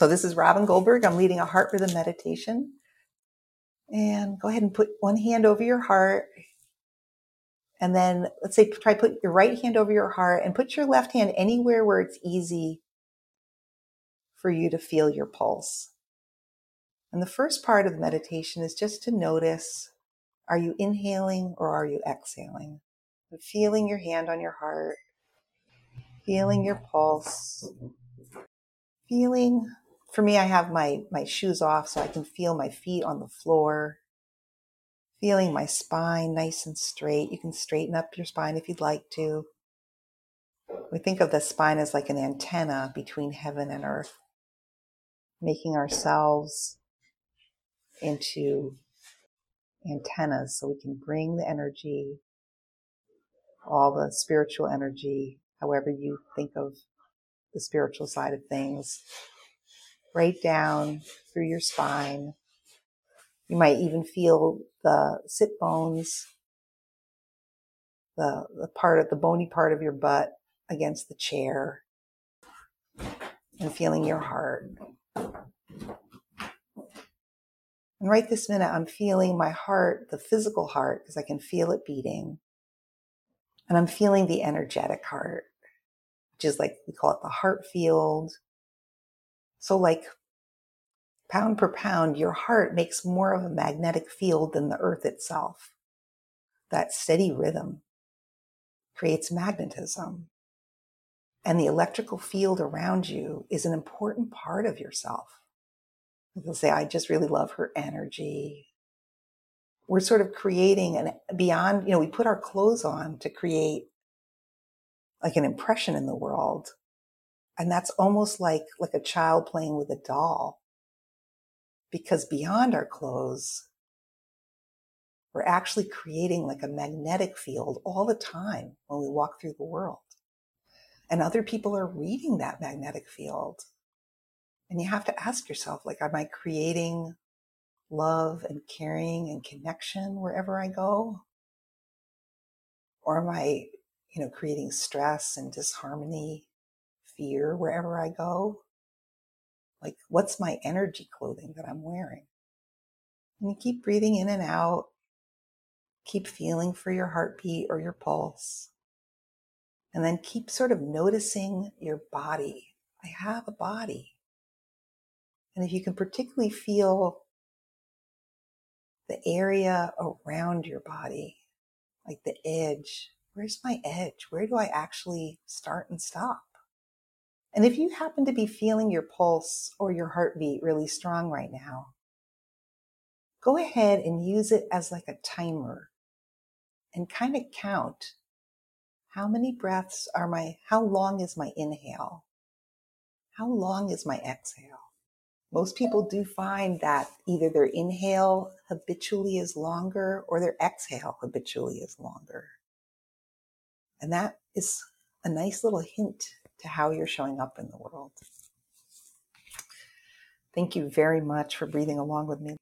So this is Robin Goldberg. I'm leading a heart rhythm meditation. And go ahead and put one hand over your heart. And then let's say try put your right hand over your heart and put your left hand anywhere where it's easy for you to feel your pulse. And the first part of the meditation is just to notice are you inhaling or are you exhaling? Feeling your hand on your heart, feeling your pulse, feeling for me, I have my, my shoes off so I can feel my feet on the floor, feeling my spine nice and straight. You can straighten up your spine if you'd like to. We think of the spine as like an antenna between heaven and earth, making ourselves into antennas so we can bring the energy, all the spiritual energy, however you think of the spiritual side of things, right down through your spine. You might even feel the sit bones, the, the part of the bony part of your butt against the chair and feeling your heart. And right this minute, I'm feeling my heart, the physical heart, because I can feel it beating. And I'm feeling the energetic heart, which is like we call it the heart field so, like pound per pound, your heart makes more of a magnetic field than the earth itself. That steady rhythm creates magnetism. And the electrical field around you is an important part of yourself. They'll say, I just really love her energy. We're sort of creating an beyond, you know, we put our clothes on to create like an impression in the world and that's almost like, like a child playing with a doll. Because beyond our clothes, we're actually creating like a magnetic field all the time when we walk through the world. And other people are reading that magnetic field. And you have to ask yourself, like, am I creating love and caring and connection wherever I go? Or am I, you know, creating stress and disharmony fear wherever I go? Like, what's my energy clothing that I'm wearing? And you keep breathing in and out. Keep feeling for your heartbeat or your pulse. And then keep sort of noticing your body. I have a body. And if you can particularly feel the area around your body, like the edge, where's my edge? Where do I actually start and stop? And if you happen to be feeling your pulse or your heartbeat really strong right now, go ahead and use it as like a timer and kind of count how many breaths are my, how long is my inhale? How long is my exhale? Most people do find that either their inhale habitually is longer or their exhale habitually is longer. And that is a nice little hint to how you're showing up in the world. Thank you very much for breathing along with me.